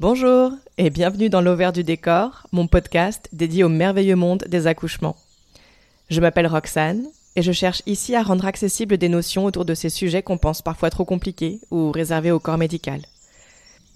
Bonjour et bienvenue dans l'Auvers du décor, mon podcast dédié au merveilleux monde des accouchements. Je m'appelle Roxane et je cherche ici à rendre accessibles des notions autour de ces sujets qu'on pense parfois trop compliqués ou réservés au corps médical.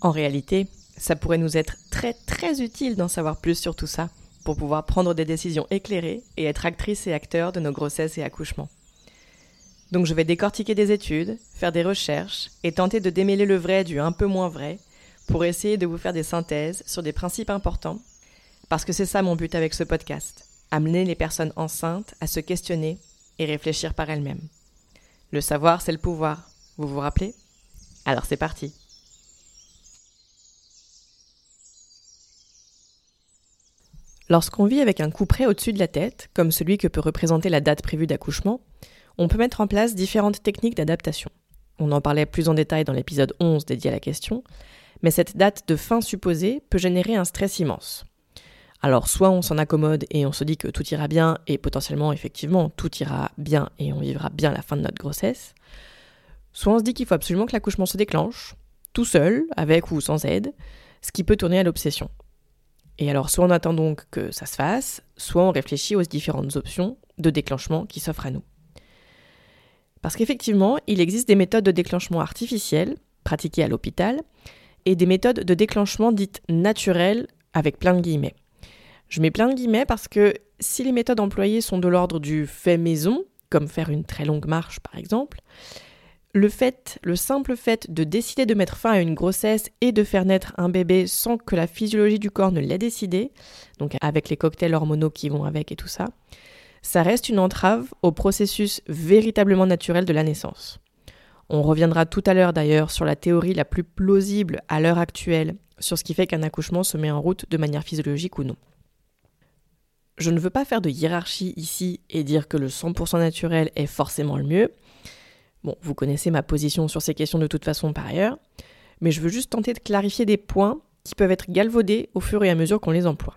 En réalité, ça pourrait nous être très très utile d'en savoir plus sur tout ça pour pouvoir prendre des décisions éclairées et être actrices et acteurs de nos grossesses et accouchements. Donc je vais décortiquer des études, faire des recherches et tenter de démêler le vrai du un peu moins vrai pour essayer de vous faire des synthèses sur des principes importants, parce que c'est ça mon but avec ce podcast, amener les personnes enceintes à se questionner et réfléchir par elles-mêmes. Le savoir, c'est le pouvoir, vous vous rappelez? Alors c'est parti. Lorsqu'on vit avec un coup près au-dessus de la tête, comme celui que peut représenter la date prévue d'accouchement, on peut mettre en place différentes techniques d'adaptation. On en parlait plus en détail dans l'épisode 11 dédié à la question, mais cette date de fin supposée peut générer un stress immense. Alors soit on s'en accommode et on se dit que tout ira bien et potentiellement effectivement tout ira bien et on vivra bien la fin de notre grossesse, soit on se dit qu'il faut absolument que l'accouchement se déclenche, tout seul, avec ou sans aide, ce qui peut tourner à l'obsession. Et alors soit on attend donc que ça se fasse, soit on réfléchit aux différentes options de déclenchement qui s'offrent à nous. Parce qu'effectivement, il existe des méthodes de déclenchement artificielles, pratiquées à l'hôpital, et des méthodes de déclenchement dites naturelles, avec plein de guillemets. Je mets plein de guillemets parce que si les méthodes employées sont de l'ordre du fait maison, comme faire une très longue marche par exemple, le fait, le simple fait de décider de mettre fin à une grossesse et de faire naître un bébé sans que la physiologie du corps ne l'ait décidé, donc avec les cocktails hormonaux qui vont avec et tout ça, ça reste une entrave au processus véritablement naturel de la naissance. On reviendra tout à l'heure d'ailleurs sur la théorie la plus plausible à l'heure actuelle sur ce qui fait qu'un accouchement se met en route de manière physiologique ou non. Je ne veux pas faire de hiérarchie ici et dire que le 100% naturel est forcément le mieux. Bon, vous connaissez ma position sur ces questions de toute façon par ailleurs, mais je veux juste tenter de clarifier des points qui peuvent être galvaudés au fur et à mesure qu'on les emploie.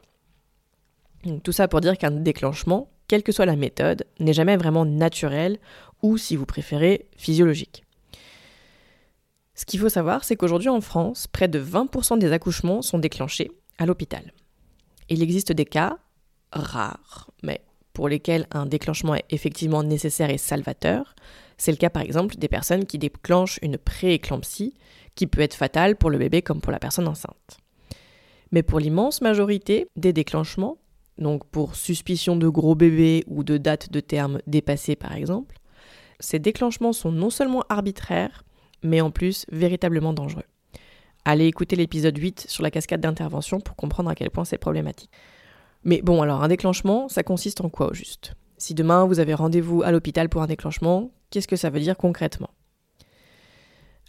tout ça pour dire qu'un déclenchement, quelle que soit la méthode, n'est jamais vraiment naturel ou, si vous préférez, physiologique. Ce qu'il faut savoir, c'est qu'aujourd'hui en France, près de 20% des accouchements sont déclenchés à l'hôpital. Il existe des cas, rares, mais pour lesquels un déclenchement est effectivement nécessaire et salvateur. C'est le cas par exemple des personnes qui déclenchent une prééclampsie, qui peut être fatale pour le bébé comme pour la personne enceinte. Mais pour l'immense majorité des déclenchements, donc pour suspicion de gros bébé ou de date de terme dépassée par exemple, ces déclenchements sont non seulement arbitraires, mais en plus véritablement dangereux. Allez écouter l'épisode 8 sur la cascade d'intervention pour comprendre à quel point c'est problématique. Mais bon, alors un déclenchement, ça consiste en quoi au juste? Si demain vous avez rendez-vous à l'hôpital pour un déclenchement, qu'est-ce que ça veut dire concrètement?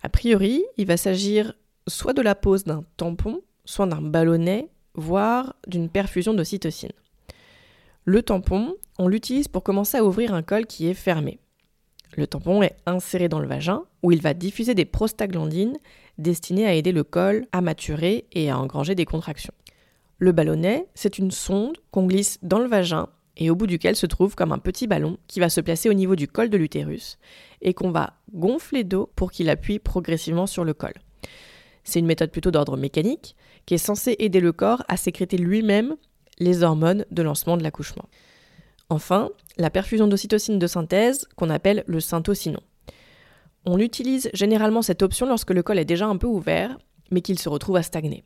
A priori, il va s'agir soit de la pose d'un tampon, soit d'un ballonnet, voire d'une perfusion de cytocine. Le tampon, on l'utilise pour commencer à ouvrir un col qui est fermé. Le tampon est inséré dans le vagin où il va diffuser des prostaglandines destinées à aider le col à maturer et à engranger des contractions. Le ballonnet, c'est une sonde qu'on glisse dans le vagin et au bout duquel se trouve comme un petit ballon qui va se placer au niveau du col de l'utérus et qu'on va gonfler d'eau pour qu'il appuie progressivement sur le col. C'est une méthode plutôt d'ordre mécanique qui est censée aider le corps à sécréter lui-même les hormones de lancement de l'accouchement. Enfin, la perfusion d'ocytocine de synthèse qu'on appelle le syntocinon. On utilise généralement cette option lorsque le col est déjà un peu ouvert, mais qu'il se retrouve à stagner.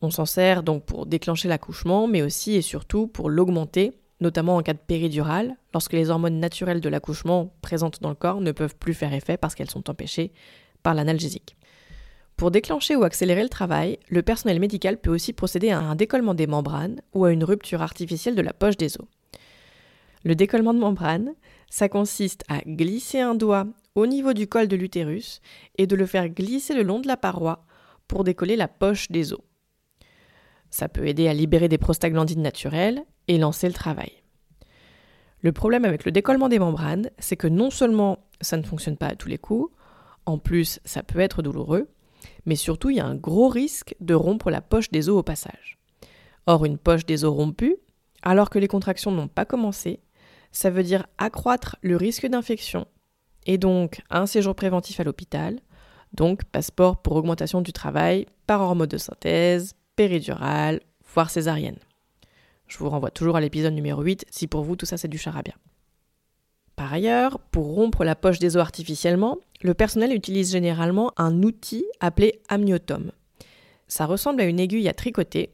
On s'en sert donc pour déclencher l'accouchement, mais aussi et surtout pour l'augmenter, notamment en cas de péridurale, lorsque les hormones naturelles de l'accouchement présentes dans le corps ne peuvent plus faire effet parce qu'elles sont empêchées par l'analgésique. Pour déclencher ou accélérer le travail, le personnel médical peut aussi procéder à un décollement des membranes ou à une rupture artificielle de la poche des os. Le décollement de membrane, ça consiste à glisser un doigt au niveau du col de l'utérus et de le faire glisser le long de la paroi pour décoller la poche des os. Ça peut aider à libérer des prostaglandines naturelles et lancer le travail. Le problème avec le décollement des membranes, c'est que non seulement ça ne fonctionne pas à tous les coups, en plus ça peut être douloureux, mais surtout il y a un gros risque de rompre la poche des os au passage. Or une poche des os rompue, alors que les contractions n'ont pas commencé, ça veut dire accroître le risque d'infection et donc un séjour préventif à l'hôpital, Donc passeport pour augmentation du travail par hormone de synthèse, péridurale, voire césarienne. Je vous renvoie toujours à l'épisode numéro 8 si pour vous tout ça c'est du charabia. Par ailleurs, pour rompre la poche des os artificiellement, le personnel utilise généralement un outil appelé amniotome. Ça ressemble à une aiguille à tricoter.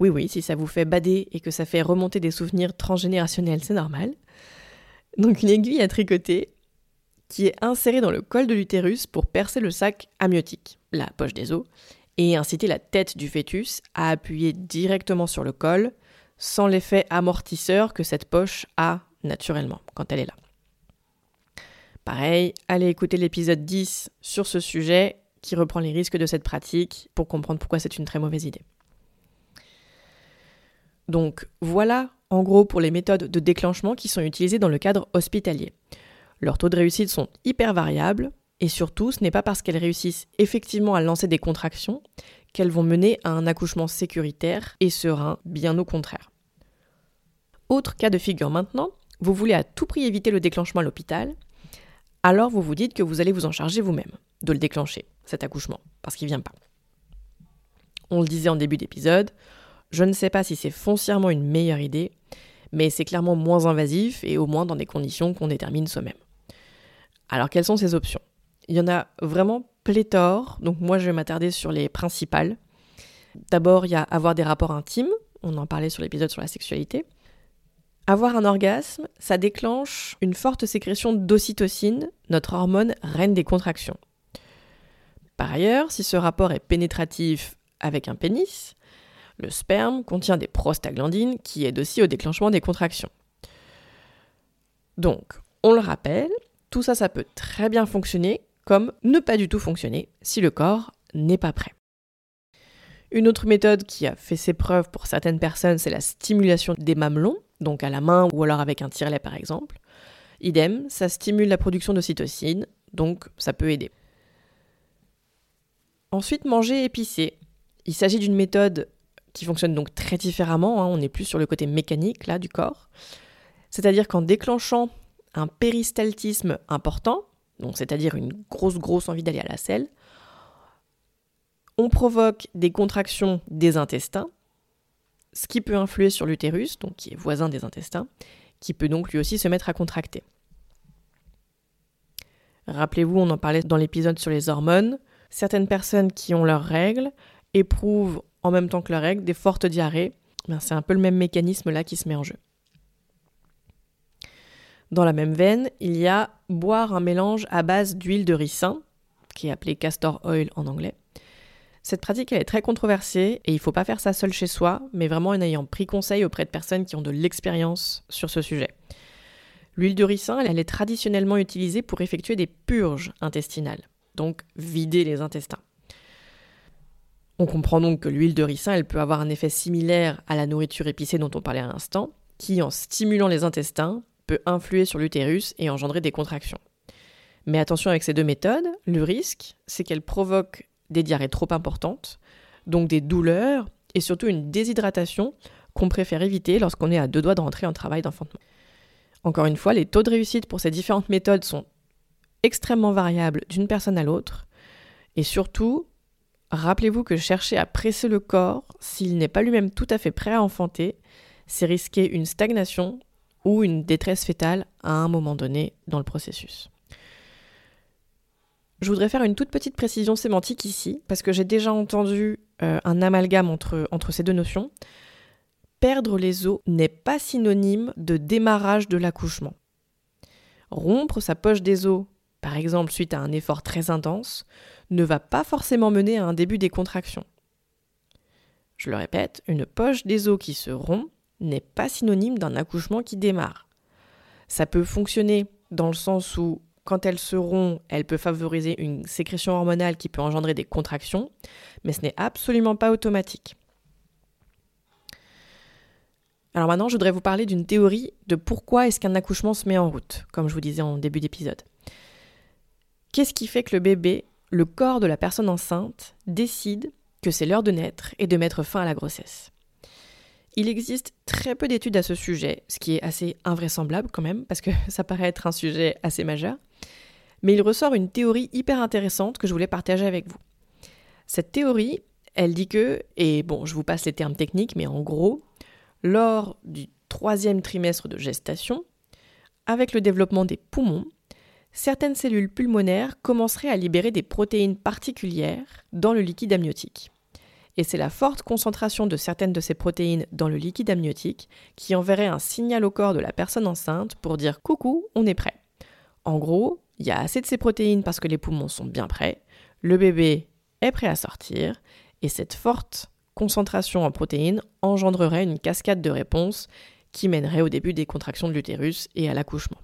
Oui, oui, si ça vous fait bader et que ça fait remonter des souvenirs transgénérationnels, c'est normal. Donc une aiguille à tricoter qui est insérée dans le col de l'utérus pour percer le sac amniotique, la poche des os, et inciter la tête du fœtus à appuyer directement sur le col, sans l'effet amortisseur que cette poche a naturellement quand elle est là. Pareil, allez écouter l'épisode 10 sur ce sujet qui reprend les risques de cette pratique pour comprendre pourquoi c'est une très mauvaise idée. Donc voilà en gros pour les méthodes de déclenchement qui sont utilisées dans le cadre hospitalier. Leurs taux de réussite sont hyper variables et surtout ce n'est pas parce qu'elles réussissent effectivement à lancer des contractions qu'elles vont mener à un accouchement sécuritaire et serein, bien au contraire. Autre cas de figure maintenant, vous voulez à tout prix éviter le déclenchement à l'hôpital, alors vous vous dites que vous allez vous en charger vous-même, de le déclencher, cet accouchement, parce qu'il ne vient pas. On le disait en début d'épisode, je ne sais pas si c'est foncièrement une meilleure idée, mais c'est clairement moins invasif et au moins dans des conditions qu'on détermine soi-même. Alors quelles sont ces options? Il y en a vraiment pléthore, donc moi je vais m'attarder sur les principales. D'abord, il y a avoir des rapports intimes, on en parlait sur l'épisode sur la sexualité. Avoir un orgasme, ça déclenche une forte sécrétion d'ocytocine, notre hormone reine des contractions. Par ailleurs, si ce rapport est pénétratif avec un pénis, le sperme contient des prostaglandines qui aident aussi au déclenchement des contractions. Donc, on le rappelle, tout ça, ça peut très bien fonctionner comme ne pas du tout fonctionner si le corps n'est pas prêt. Une autre méthode qui a fait ses preuves pour certaines personnes, c'est la stimulation des mamelons donc à la main ou alors avec un tire-lait par exemple. Idem, ça stimule la production de cytocine, donc ça peut aider. Ensuite, manger épicé. Il s'agit d'une méthode qui fonctionne donc très différemment, hein. on est plus sur le côté mécanique là du corps. C'est-à-dire qu'en déclenchant un péristaltisme important, donc c'est-à-dire une grosse grosse envie d'aller à la selle, on provoque des contractions des intestins ce qui peut influer sur l'utérus, donc qui est voisin des intestins, qui peut donc lui aussi se mettre à contracter. Rappelez-vous, on en parlait dans l'épisode sur les hormones, certaines personnes qui ont leurs règles éprouvent en même temps que leurs règles des fortes diarrhées. Ben, c'est un peu le même mécanisme là qui se met en jeu. Dans la même veine, il y a boire un mélange à base d'huile de ricin, qui est appelé castor oil en anglais, cette pratique, est très controversée et il ne faut pas faire ça seul chez soi, mais vraiment en ayant pris conseil auprès de personnes qui ont de l'expérience sur ce sujet. L'huile de ricin, elle est traditionnellement utilisée pour effectuer des purges intestinales, donc vider les intestins. On comprend donc que l'huile de ricin, elle peut avoir un effet similaire à la nourriture épicée dont on parlait à l'instant, qui, en stimulant les intestins, peut influer sur l'utérus et engendrer des contractions. Mais attention avec ces deux méthodes, le risque, c'est qu'elles provoquent des diarrhées trop importantes, donc des douleurs et surtout une déshydratation qu'on préfère éviter lorsqu'on est à deux doigts de rentrer en travail d'enfantement. Encore une fois, les taux de réussite pour ces différentes méthodes sont extrêmement variables d'une personne à l'autre, et surtout, rappelez-vous que chercher à presser le corps s'il n'est pas lui-même tout à fait prêt à enfanter, c'est risquer une stagnation ou une détresse fétale à un moment donné dans le processus. Je voudrais faire une toute petite précision sémantique ici, parce que j'ai déjà entendu euh, un amalgame entre, entre ces deux notions. Perdre les os n'est pas synonyme de démarrage de l'accouchement. Rompre sa poche des os, par exemple suite à un effort très intense, ne va pas forcément mener à un début des contractions. Je le répète, une poche des os qui se rompt n'est pas synonyme d'un accouchement qui démarre. Ça peut fonctionner dans le sens où quand elles seront, elles peuvent favoriser une sécrétion hormonale qui peut engendrer des contractions, mais ce n'est absolument pas automatique. Alors maintenant, je voudrais vous parler d'une théorie de pourquoi est-ce qu'un accouchement se met en route, comme je vous disais en début d'épisode. Qu'est-ce qui fait que le bébé, le corps de la personne enceinte, décide que c'est l'heure de naître et de mettre fin à la grossesse il existe très peu d'études à ce sujet, ce qui est assez invraisemblable quand même, parce que ça paraît être un sujet assez majeur. Mais il ressort une théorie hyper intéressante que je voulais partager avec vous. Cette théorie, elle dit que, et bon, je vous passe les termes techniques, mais en gros, lors du troisième trimestre de gestation, avec le développement des poumons, certaines cellules pulmonaires commenceraient à libérer des protéines particulières dans le liquide amniotique. Et c'est la forte concentration de certaines de ces protéines dans le liquide amniotique qui enverrait un signal au corps de la personne enceinte pour dire coucou, on est prêt. En gros, il y a assez de ces protéines parce que les poumons sont bien prêts, le bébé est prêt à sortir, et cette forte concentration en protéines engendrerait une cascade de réponses qui mènerait au début des contractions de l'utérus et à l'accouchement.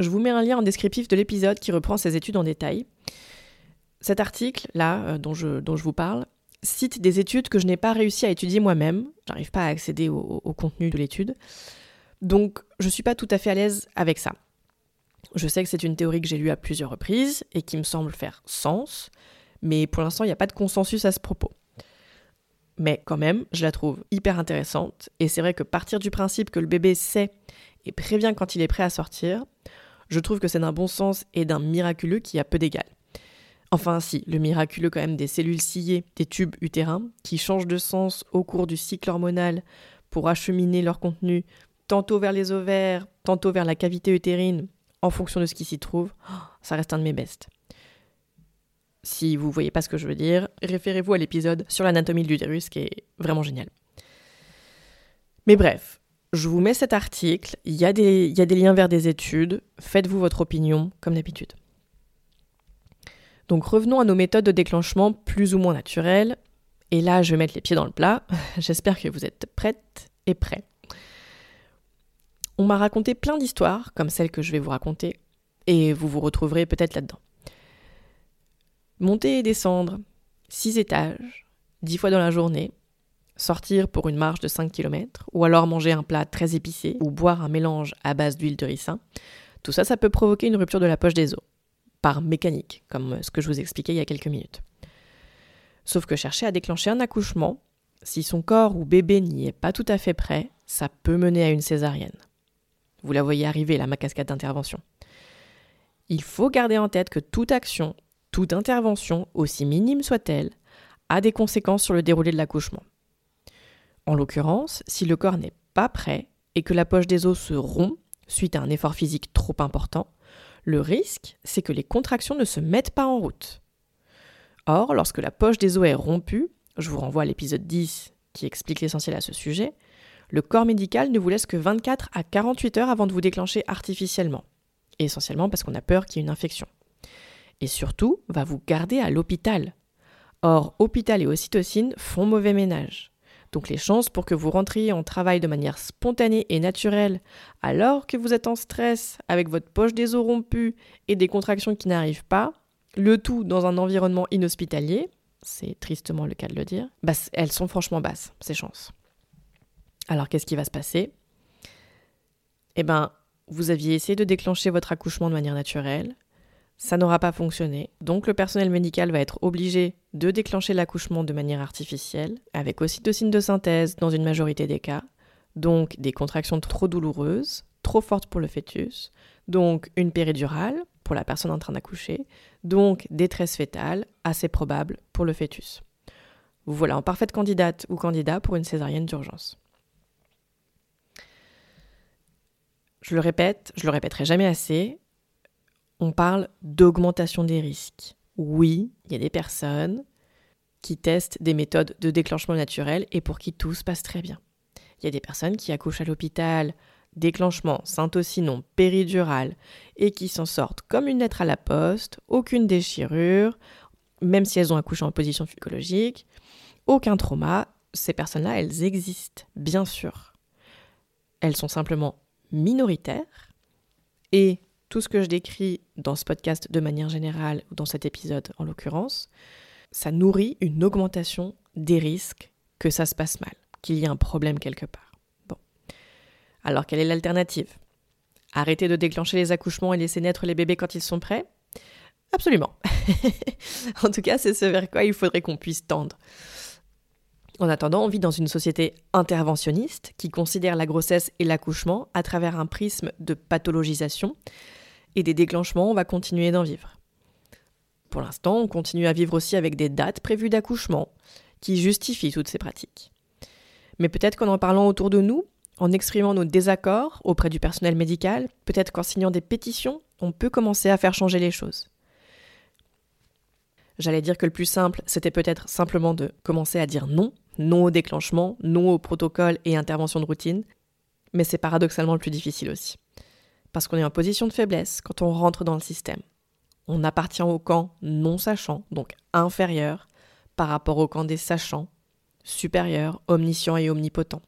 Je vous mets un lien en descriptif de l'épisode qui reprend ces études en détail. Cet article-là, euh, dont je, vous parle, cite des études que je n'ai pas réussi à étudier moi-même. J'arrive pas à accéder au, au contenu de l'étude. Donc, je ne suis pas tout à fait à l'aise avec ça. Je sais que c'est une théorie que j'ai lue à plusieurs reprises et qui me semble faire sens, mais pour l'instant, il n'y a pas de consensus à ce propos. Mais quand même, je la trouve hyper intéressante, et c'est vrai que partir du principe que le bébé sait et prévient quand il est prêt à sortir, je trouve que c'est d'un bon sens et d'un miraculeux qui a peu d'égal. Enfin si, le miraculeux quand même des cellules cillées, des tubes utérins, qui changent de sens au cours du cycle hormonal pour acheminer leur contenu tantôt vers les ovaires, tantôt vers la cavité utérine, en fonction de ce qui s'y trouve, ça reste un de mes bestes. Si vous voyez pas ce que je veux dire, référez-vous à l'épisode sur l'anatomie de l'utérus qui est vraiment génial. Mais bref, je vous mets cet article, il y, a des, liens vers des études, faites-vous votre opinion comme d'habitude. Donc revenons à nos méthodes de déclenchement plus ou moins naturelles. Et là, je vais mettre les pieds dans le plat. J'espère que vous êtes prêtes et prêts. On m'a raconté plein d'histoires, comme celle que je vais vous raconter, et vous vous retrouverez peut-être là-dedans. Monter et descendre, six étages, dix fois dans la journée, sortir pour une marche de 5 km, ou alors manger un plat très épicé, ou boire un mélange à base d'huile de ricin, tout ça, ça peut provoquer une rupture de la poche des os, par mécanique, comme ce que je vous expliquais il y a quelques minutes. Sauf que chercher à déclencher un accouchement, si son corps ou bébé n'y est pas tout à fait prêt, ça peut mener à une césarienne. Vous la voyez arriver, là, ma cascade d'intervention. Il faut garder en tête que toute action, toute intervention, aussi minime soit-elle, a des conséquences sur le déroulé de l'accouchement. En l'occurrence, si le corps n'est pas prêt et que la poche des os se rompt suite à un effort physique trop important, le risque, c'est que les contractions ne se mettent pas en route. Or, lorsque la poche des os est rompue, je vous renvoie à l'épisode 10 qui explique l'essentiel à ce sujet, le corps médical ne vous laisse que 24 à 48 heures avant de vous déclencher artificiellement. essentiellement parce qu'on a peur qu'il y ait une infection. Et surtout, va vous garder à l'hôpital. Or, hôpital et ocytocine font mauvais ménage. Donc les chances pour que vous rentriez en travail de manière spontanée et naturelle alors que vous êtes en stress avec votre poche des os rompue et des contractions qui n'arrivent pas, le tout dans un environnement inhospitalier, c'est tristement le cas de le dire, bah, elles sont franchement basses, ces chances. Alors qu'est-ce qui va se passer? Eh bien, vous aviez essayé de déclencher votre accouchement de manière naturelle, ça n'aura pas fonctionné, donc le personnel médical va être obligé de déclencher l'accouchement de manière artificielle, avec ocytocine de synthèse dans une majorité des cas, donc des contractions trop douloureuses, trop fortes pour le fœtus, donc une péridurale pour la personne en train d'accoucher, donc détresse fétale assez probable pour le fœtus. Vous voilà en parfaite candidate ou candidat pour une césarienne d'urgence. Je le répète, je le répéterai jamais assez, on parle d'augmentation des risques. Oui, il y a des personnes qui testent des méthodes de déclenchement naturel et pour qui tout se passe très bien. Il y a des personnes qui accouchent à l'hôpital, déclenchement syntocinon péridural et qui s'en sortent comme une lettre à la poste, aucune déchirure, même si elles ont accouché en position psychologique, aucun trauma. Ces personnes-là, elles existent, bien sûr. Elles sont simplement minoritaire et tout ce que je décris dans ce podcast de manière générale, ou dans cet épisode en l'occurrence, ça nourrit une augmentation des risques que ça se passe mal, qu'il y ait un problème quelque part. Bon. Alors quelle est l'alternative? Arrêter de déclencher les accouchements et laisser naître les bébés quand ils sont prêts? Absolument. en tout cas, c'est ce vers quoi il faudrait qu'on puisse tendre. En attendant, on vit dans une société interventionniste qui considère la grossesse et l'accouchement à travers un prisme de pathologisation. Et des déclenchements, on va continuer d'en vivre. Pour l'instant, on continue à vivre aussi avec des dates prévues d'accouchement qui justifient toutes ces pratiques. Mais peut-être qu'en en parlant autour de nous, en exprimant nos désaccords auprès du personnel médical, peut-être qu'en signant des pétitions, on peut commencer à faire changer les choses. J'allais dire que le plus simple, c'était peut-être simplement de commencer à dire non, non au déclenchement, non au protocole et intervention de routine, mais c'est paradoxalement le plus difficile aussi. Parce qu'on est en position de faiblesse quand on rentre dans le système. On appartient au camp non sachant, donc inférieur, par rapport au camp des sachants, supérieurs, omniscients et omnipotents.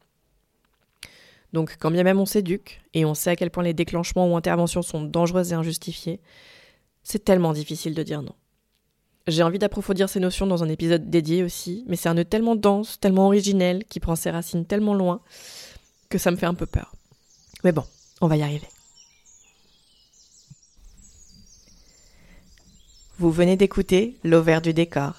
Donc quand bien même on s'éduque, et on sait à quel point les déclenchements ou interventions sont dangereuses et injustifiées, c'est tellement difficile de dire non. J'ai envie d'approfondir ces notions dans un épisode dédié aussi, mais c'est un nœud tellement dense, tellement originel, qui prend ses racines tellement loin, que ça me fait un peu peur. Mais bon, on va y arriver. Vous venez d'écouter L'Auvert du décor.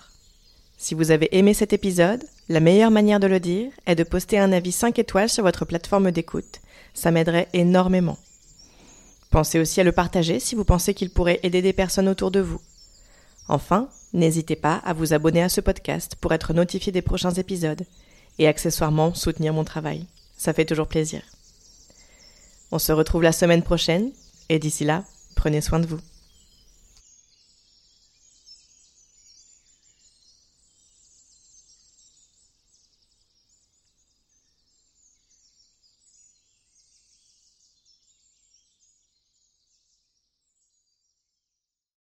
Si vous avez aimé cet épisode, la meilleure manière de le dire est de poster un avis 5 étoiles sur votre plateforme d'écoute. Ça m'aiderait énormément. Pensez aussi à le partager si vous pensez qu'il pourrait aider des personnes autour de vous. Enfin, n'hésitez pas à vous abonner à ce podcast pour être notifié des prochains épisodes et accessoirement soutenir mon travail. Ça fait toujours plaisir. On se retrouve la semaine prochaine et d'ici là, prenez soin de vous.